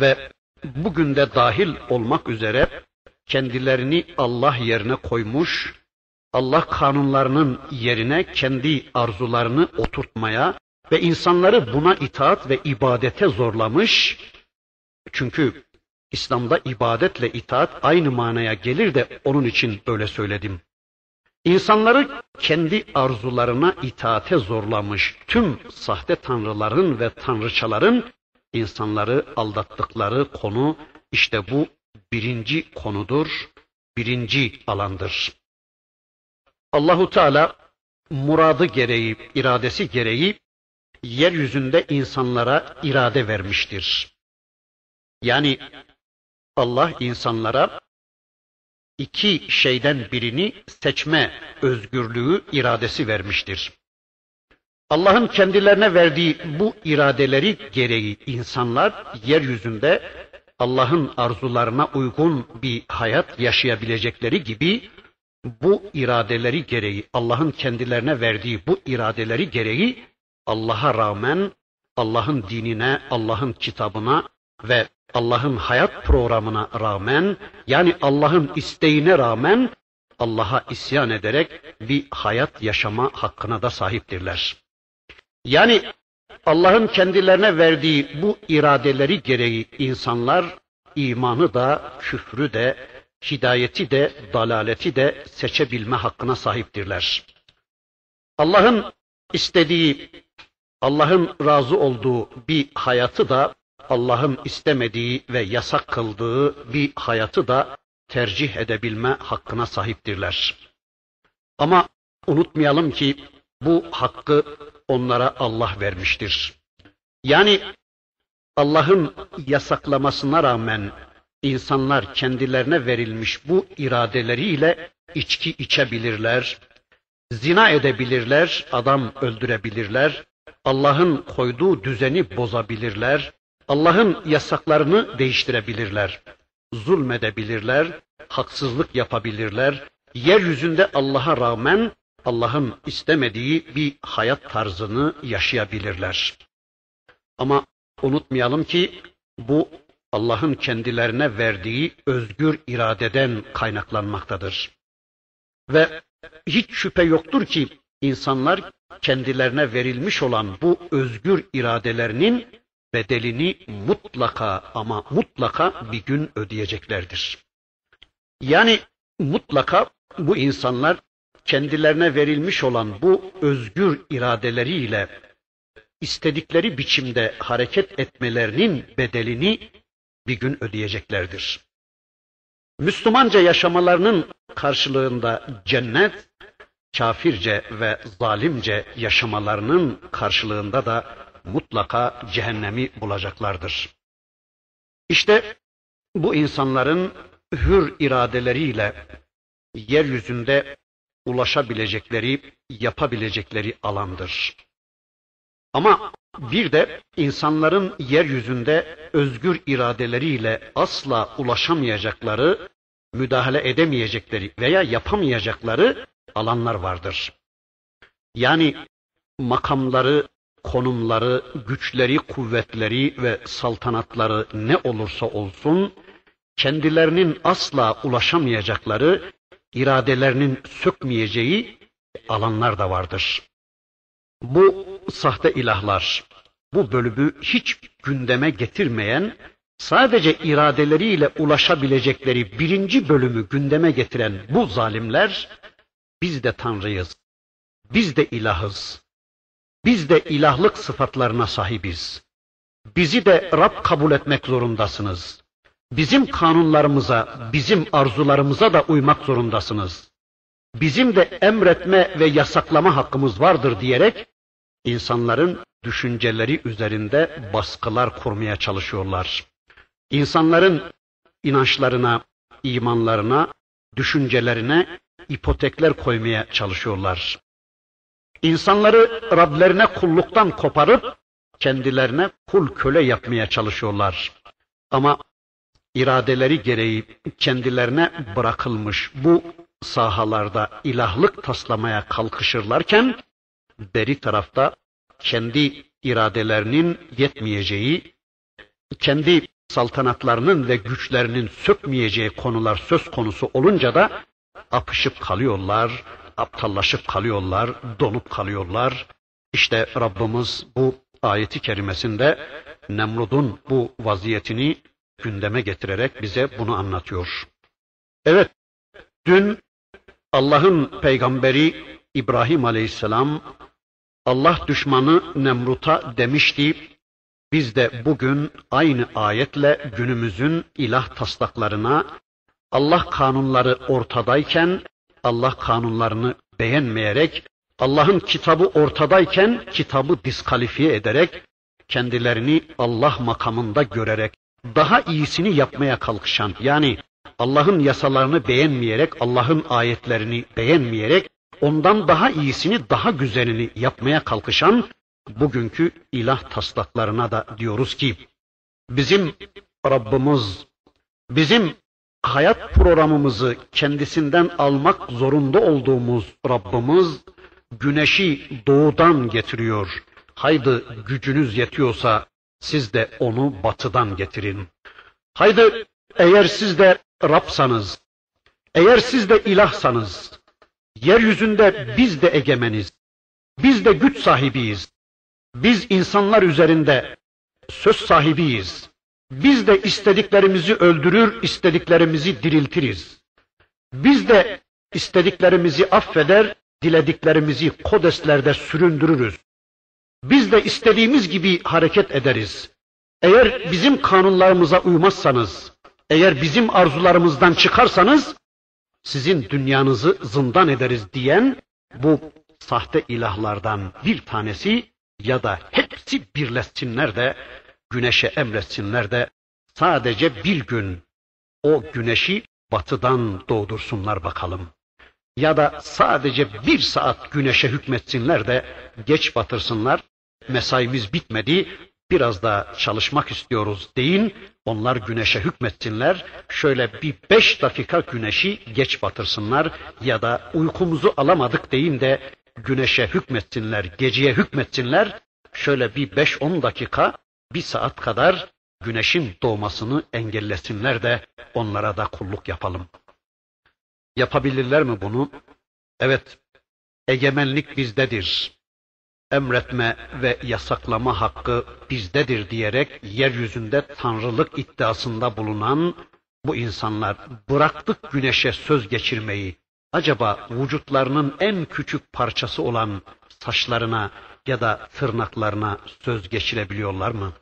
ve bugün de dahil olmak üzere kendilerini Allah yerine koymuş, Allah kanunlarının yerine kendi arzularını oturtmaya ve insanları buna itaat ve ibadete zorlamış. Çünkü İslam'da ibadetle itaat aynı manaya gelir de onun için böyle söyledim. İnsanları kendi arzularına itaate zorlamış tüm sahte tanrıların ve tanrıçaların insanları aldattıkları konu İşte bu birinci konudur, birinci alandır. Allahu Teala muradı gereği, iradesi gereği yeryüzünde insanlara irade vermiştir. Yani Allah insanlara iki şeyden birini seçme özgürlüğü, iradesi vermiştir. Allah'ın kendilerine verdiği bu iradeleri gereği insanlar yeryüzünde Allah'ın arzularına uygun bir hayat yaşayabilecekleri gibi bu iradeleri gereği Allah'ın kendilerine verdiği bu iradeleri gereği Allah'a rağmen Allah'ın dinine, Allah'ın kitabına ve Allah'ın hayat programına rağmen yani Allah'ın isteğine rağmen Allah'a isyan ederek bir hayat yaşama hakkına da sahiptirler. Yani Allah'ın kendilerine verdiği bu iradeleri gereği insanlar imanı da, küfrü de, hidayeti de, dalaleti de seçebilme hakkına sahiptirler. Allah'ın istediği, Allah'ın razı olduğu bir hayatı da, Allah'ın istemediği ve yasak kıldığı bir hayatı da tercih edebilme hakkına sahiptirler. Ama unutmayalım ki bu hakkı onlara Allah vermiştir. Yani Allah'ın yasaklamasına rağmen insanlar kendilerine verilmiş bu iradeleriyle içki içebilirler, zina edebilirler, adam öldürebilirler, Allah'ın koyduğu düzeni bozabilirler, Allah'ın yasaklarını değiştirebilirler, zulmedebilirler, haksızlık yapabilirler, yeryüzünde Allah'a rağmen Allah'ın istemediği bir hayat tarzını yaşayabilirler. Ama unutmayalım ki bu Allah'ın kendilerine verdiği özgür iradeden kaynaklanmaktadır. Ve hiç şüphe yoktur ki insanlar kendilerine verilmiş olan bu özgür iradelerinin bedelini mutlaka ama mutlaka bir gün ödeyeceklerdir. Yani mutlaka bu insanlar kendilerine verilmiş olan bu özgür iradeleriyle istedikleri biçimde hareket etmelerinin bedelini bir gün ödeyeceklerdir. Müslümanca yaşamalarının karşılığında cennet, kafirce ve zalimce yaşamalarının karşılığında da mutlaka cehennemi bulacaklardır. İşte bu insanların hür iradeleriyle yeryüzünde ulaşabilecekleri, yapabilecekleri alandır. Ama bir de insanların yeryüzünde özgür iradeleriyle asla ulaşamayacakları, müdahale edemeyecekleri veya yapamayacakları alanlar vardır. Yani makamları, konumları, güçleri, kuvvetleri ve saltanatları ne olursa olsun, kendilerinin asla ulaşamayacakları, iradelerinin sökmeyeceği alanlar da vardır. Bu sahte ilahlar, bu bölümü hiç gündeme getirmeyen, sadece iradeleriyle ulaşabilecekleri birinci bölümü gündeme getiren bu zalimler, biz de Tanrıyız, biz de ilahız, biz de ilahlık sıfatlarına sahibiz. Bizi de Rab kabul etmek zorundasınız. Bizim kanunlarımıza, bizim arzularımıza da uymak zorundasınız. Bizim de emretme ve yasaklama hakkımız vardır diyerek insanların düşünceleri üzerinde baskılar kurmaya çalışıyorlar. İnsanların inançlarına, imanlarına, düşüncelerine ipotekler koymaya çalışıyorlar. İnsanları Rablerine kulluktan koparıp kendilerine kul köle yapmaya çalışıyorlar. Ama iradeleri gereği kendilerine bırakılmış bu sahalarda ilahlık taslamaya kalkışırlarken beri tarafta kendi iradelerinin yetmeyeceği, kendi saltanatlarının ve güçlerinin sökmeyeceği konular söz konusu olunca da apışıp kalıyorlar, aptallaşıp kalıyorlar, donup kalıyorlar. İşte Rabbimiz bu ayeti kerimesinde Nemrud'un bu vaziyetini gündeme getirerek bize bunu anlatıyor. Evet, dün Allah'ın peygamberi İbrahim Aleyhisselam Allah düşmanı Nemrut'a demişti, Biz de bugün aynı ayetle günümüzün ilah taslaklarına Allah kanunları ortadayken Allah kanunlarını beğenmeyerek Allah'ın kitabı ortadayken kitabı diskalifiye ederek kendilerini Allah makamında görerek daha iyisini yapmaya kalkışan yani Allah'ın yasalarını beğenmeyerek, Allah'ın ayetlerini beğenmeyerek ondan daha iyisini, daha güzelini yapmaya kalkışan bugünkü ilah taslaklarına da diyoruz ki bizim Rabbimiz bizim hayat programımızı kendisinden almak zorunda olduğumuz Rabbimiz güneşi doğudan getiriyor. Haydi gücünüz yetiyorsa siz de onu batıdan getirin. Haydi eğer siz de Rabsanız, eğer siz de ilahsanız, yeryüzünde biz de egemeniz, biz de güç sahibiyiz. Biz insanlar üzerinde söz sahibiyiz. Biz de istediklerimizi öldürür, istediklerimizi diriltiriz. Biz de istediklerimizi affeder, dilediklerimizi kodeslerde süründürürüz. Biz de istediğimiz gibi hareket ederiz. Eğer bizim kanunlarımıza uymazsanız, eğer bizim arzularımızdan çıkarsanız, sizin dünyanızı zindan ederiz diyen bu sahte ilahlardan bir tanesi ya da hepsi birleşsinler de güneşe emretsinler de sadece bir gün o güneşi batıdan doğdursunlar bakalım. Ya da sadece bir saat güneşe hükmetsinler de geç batırsınlar. Mesaimiz bitmedi, biraz da çalışmak istiyoruz deyin. Onlar güneşe hükmetsinler. Şöyle bir beş dakika güneşi geç batırsınlar. Ya da uykumuzu alamadık deyin de güneşe hükmetsinler, geceye hükmetsinler. Şöyle bir beş on dakika, bir saat kadar güneşin doğmasını engellesinler de onlara da kulluk yapalım. Yapabilirler mi bunu? Evet, egemenlik bizdedir. Emretme ve yasaklama hakkı bizdedir diyerek yeryüzünde tanrılık iddiasında bulunan bu insanlar bıraktık güneşe söz geçirmeyi. Acaba vücutlarının en küçük parçası olan saçlarına ya da tırnaklarına söz geçirebiliyorlar mı?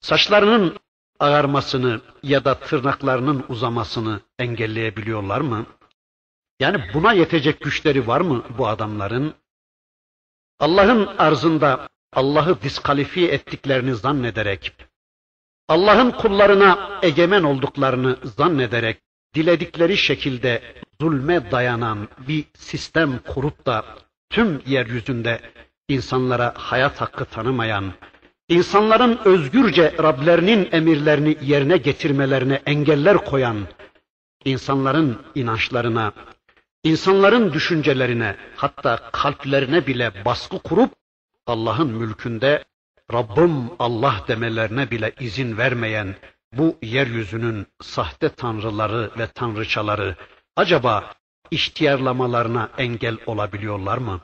Saçlarının ağarmasını ya da tırnaklarının uzamasını engelleyebiliyorlar mı? Yani buna yetecek güçleri var mı bu adamların? Allah'ın arzında Allah'ı diskalifiye ettiklerini zannederek, Allah'ın kullarına egemen olduklarını zannederek, diledikleri şekilde zulme dayanan bir sistem kurup da tüm yeryüzünde insanlara hayat hakkı tanımayan, insanların özgürce Rablerinin emirlerini yerine getirmelerine engeller koyan, insanların inançlarına, insanların düşüncelerine, hatta kalplerine bile baskı kurup Allah'ın mülkünde Rabbim Allah demelerine bile izin vermeyen bu yeryüzünün sahte tanrıları ve tanrıçaları acaba ihtiyarlamalarına engel olabiliyorlar mı?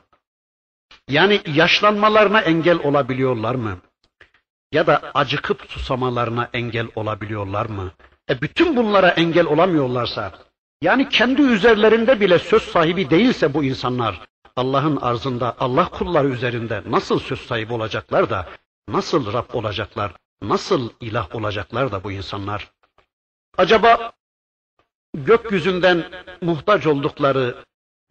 Yani yaşlanmalarına engel olabiliyorlar mı? Ya da acıkıp susamalarına engel olabiliyorlar mı? E bütün bunlara engel olamıyorlarsa, yani kendi üzerlerinde bile söz sahibi değilse bu insanlar, Allah'ın arzında, Allah kulları üzerinde nasıl söz sahibi olacaklar da, nasıl Rab olacaklar, nasıl ilah olacaklar da bu insanlar? Acaba gökyüzünden muhtaç oldukları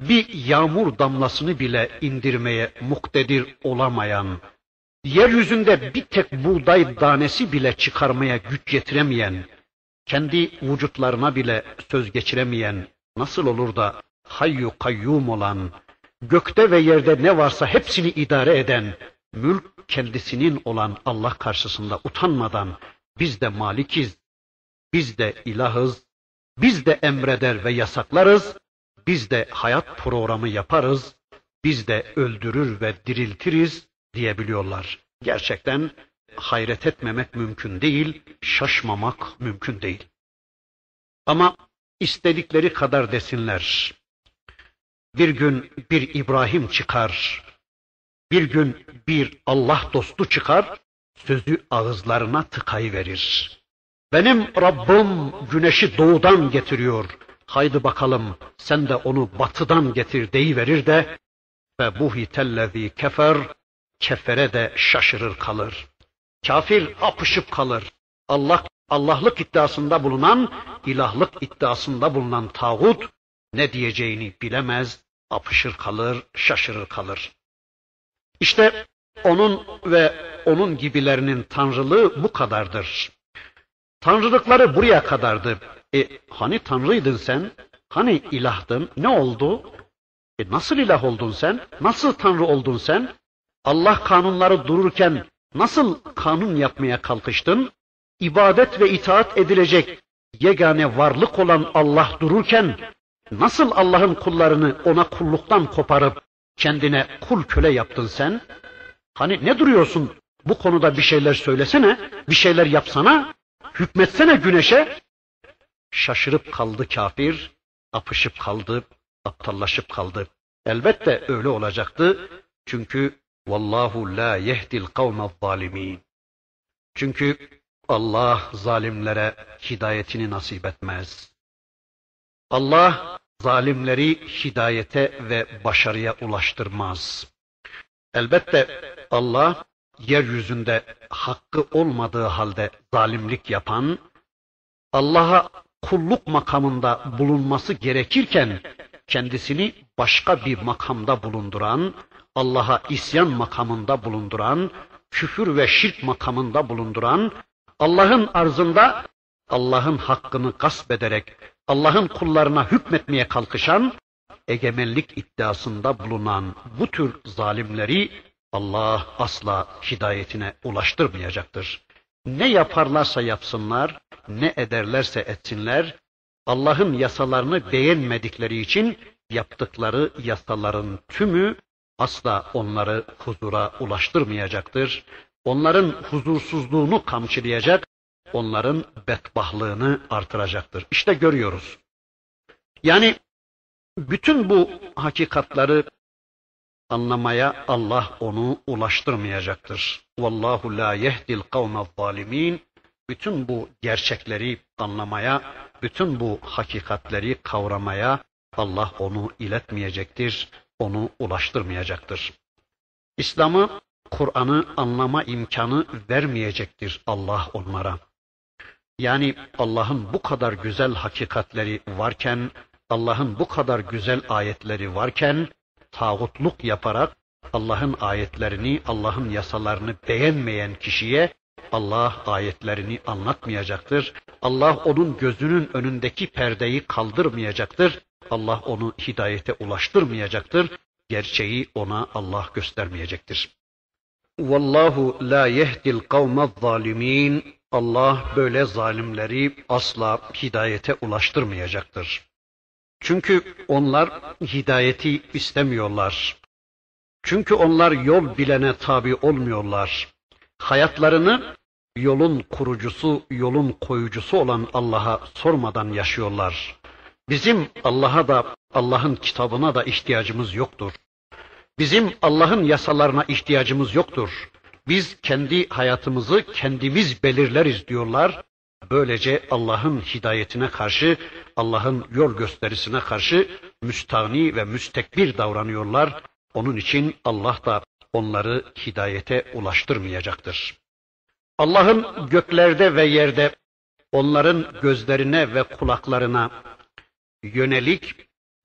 bir yağmur damlasını bile indirmeye muktedir olamayan, yeryüzünde bir tek buğday tanesi bile çıkarmaya güç yetiremeyen, kendi vücutlarına bile söz geçiremeyen, nasıl olur da hayyu kayyum olan, gökte ve yerde ne varsa hepsini idare eden, mülk kendisinin olan Allah karşısında utanmadan, biz de malikiz, biz de ilahız, biz de emreder ve yasaklarız, biz de hayat programı yaparız, biz de öldürür ve diriltiriz diyebiliyorlar. Gerçekten hayret etmemek mümkün değil, şaşmamak mümkün değil. Ama istedikleri kadar desinler. Bir gün bir İbrahim çıkar, bir gün bir Allah dostu çıkar, sözü ağızlarına tıkayıverir. Benim Rabbim güneşi doğudan getiriyor. Haydi bakalım sen de onu batıdan getir deyiverir de ve buhitellezî kefer kefere de şaşırır kalır. Kafir apışıp kalır. Allah Allah'lık iddiasında bulunan, ilahlık iddiasında bulunan tağut ne diyeceğini bilemez, apışır kalır, şaşırır kalır. İşte onun ve onun gibilerinin tanrılığı bu kadardır. Tanrılıkları buraya kadardı. E hani tanrıydın sen? Hani ilahdın? Ne oldu? E nasıl ilah oldun sen? Nasıl tanrı oldun sen? Allah kanunları dururken nasıl kanun yapmaya kalkıştın? İbadet ve itaat edilecek yegane varlık olan Allah dururken nasıl Allah'ın kullarını ona kulluktan koparıp kendine kul köle yaptın sen? Hani ne duruyorsun? Bu konuda bir şeyler söylesene, bir şeyler yapsana, hükmetsene güneşe. Şaşırıp kaldı kafir, apışıp kaldı, aptallaşıp kaldı. Elbette öyle olacaktı. Çünkü vallahu la yehdil kavme zalimin. Çünkü Allah zalimlere hidayetini nasip etmez. Allah zalimleri hidayete ve başarıya ulaştırmaz. Elbette Allah yeryüzünde hakkı olmadığı halde zalimlik yapan, Allah'a kulluk makamında bulunması gerekirken kendisini başka bir makamda bulunduran, Allah'a isyan makamında bulunduran, küfür ve şirk makamında bulunduran, Allah'ın arzında Allah'ın hakkını gasp ederek Allah'ın kullarına hükmetmeye kalkışan, egemenlik iddiasında bulunan bu tür zalimleri Allah asla hidayetine ulaştırmayacaktır. Ne yaparlarsa yapsınlar, ne ederlerse etsinler, Allah'ın yasalarını beğenmedikleri için yaptıkları yasaların tümü asla onları huzura ulaştırmayacaktır. Onların huzursuzluğunu kamçılayacak, onların bedbahlığını artıracaktır. İşte görüyoruz. Yani bütün bu hakikatları anlamaya Allah onu ulaştırmayacaktır. Vallahu la yehdil kavmez zalimin. Bütün bu gerçekleri anlamaya, bütün bu hakikatleri kavramaya Allah onu iletmeyecektir, onu ulaştırmayacaktır. İslam'ı, Kur'an'ı anlama imkanı vermeyecektir Allah onlara. Yani Allah'ın bu kadar güzel hakikatleri varken, Allah'ın bu kadar güzel ayetleri varken, tağutluk yaparak Allah'ın ayetlerini, Allah'ın yasalarını beğenmeyen kişiye Allah ayetlerini anlatmayacaktır. Allah onun gözünün önündeki perdeyi kaldırmayacaktır. Allah onu hidayete ulaştırmayacaktır. Gerçeği ona Allah göstermeyecektir. Vallahu la yehdil kavmez zalimin. Allah böyle zalimleri asla hidayete ulaştırmayacaktır. Çünkü onlar hidayeti istemiyorlar. Çünkü onlar yol bilene tabi olmuyorlar. Hayatlarını yolun kurucusu, yolun koyucusu olan Allah'a sormadan yaşıyorlar. Bizim Allah'a da, Allah'ın kitabına da ihtiyacımız yoktur. Bizim Allah'ın yasalarına ihtiyacımız yoktur. Biz kendi hayatımızı kendimiz belirleriz diyorlar. Böylece Allah'ın hidayetine karşı, Allah'ın yol gösterisine karşı müstahni ve müstekbir davranıyorlar. Onun için Allah da onları hidayete ulaştırmayacaktır. Allah'ın göklerde ve yerde onların gözlerine ve kulaklarına yönelik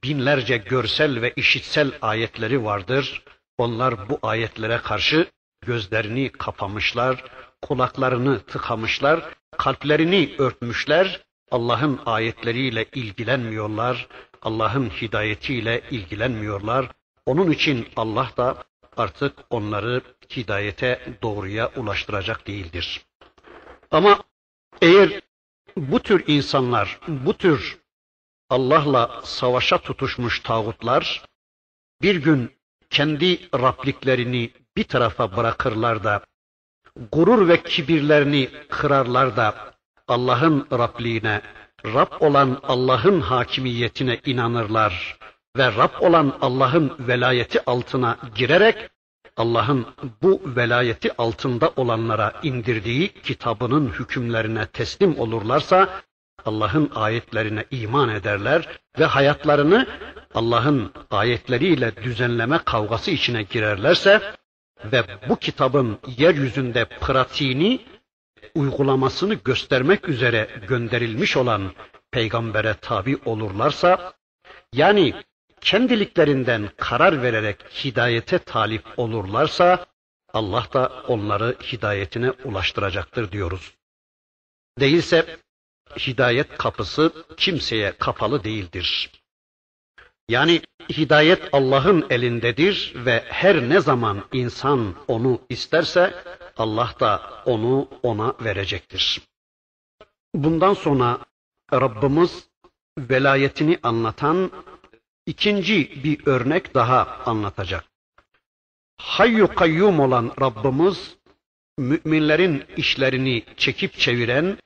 binlerce görsel ve işitsel ayetleri vardır. Onlar bu ayetlere karşı gözlerini kapamışlar, kulaklarını tıkamışlar, kalplerini örtmüşler, Allah'ın ayetleriyle ilgilenmiyorlar, Allah'ın hidayetiyle ilgilenmiyorlar. Onun için Allah da artık onları hidayete doğruya ulaştıracak değildir. Ama eğer bu tür insanlar, bu tür Allah'la savaşa tutuşmuş tağutlar bir gün kendi Rabliklerini bir tarafa bırakırlar da gurur ve kibirlerini kırarlar da Allah'ın Rabliğine, Rab olan Allah'ın hakimiyetine inanırlar ve Rab olan Allah'ın velayeti altına girerek Allah'ın bu velayeti altında olanlara indirdiği kitabının hükümlerine teslim olurlarsa Allah'ın ayetlerine iman ederler ve hayatlarını Allah'ın ayetleriyle düzenleme kavgası içine girerlerse ve bu kitabın yeryüzünde pratiğini uygulamasını göstermek üzere gönderilmiş olan peygambere tabi olurlarsa yani kendiliklerinden karar vererek hidayete talip olurlarsa Allah da onları hidayetine ulaştıracaktır diyoruz. Değilse hidayet kapısı kimseye kapalı değildir. Yani hidayet Allah'ın elindedir ve her ne zaman insan onu isterse Allah da onu ona verecektir. Bundan sonra Rabbimiz velayetini anlatan ikinci bir örnek daha anlatacak. Hayyu kayyum olan Rabbimiz müminlerin işlerini çekip çeviren,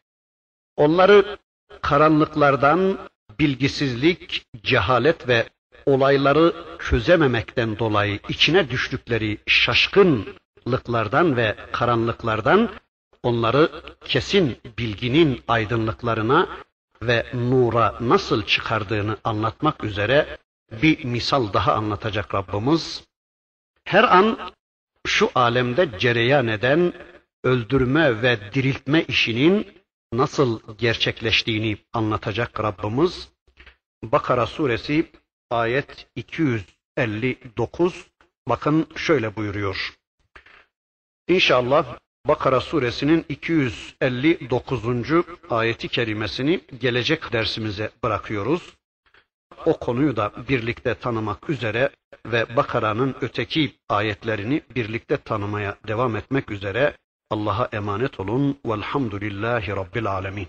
onları karanlıklardan bilgisizlik, cehalet ve olayları çözememekten dolayı içine düştükleri şaşkınlıklardan ve karanlıklardan onları kesin bilginin aydınlıklarına ve nura nasıl çıkardığını anlatmak üzere bir misal daha anlatacak Rabbimiz. Her an şu alemde cereyan eden öldürme ve diriltme işinin nasıl gerçekleştiğini anlatacak Rabbimiz. Bakara suresi ayet 259 bakın şöyle buyuruyor. İnşallah Bakara suresinin 259. ayeti kerimesini gelecek dersimize bırakıyoruz. O konuyu da birlikte tanımak üzere ve Bakara'nın öteki ayetlerini birlikte tanımaya devam etmek üzere Allah'a emanet olun. Velhamdülillahi Rabbil Alemin.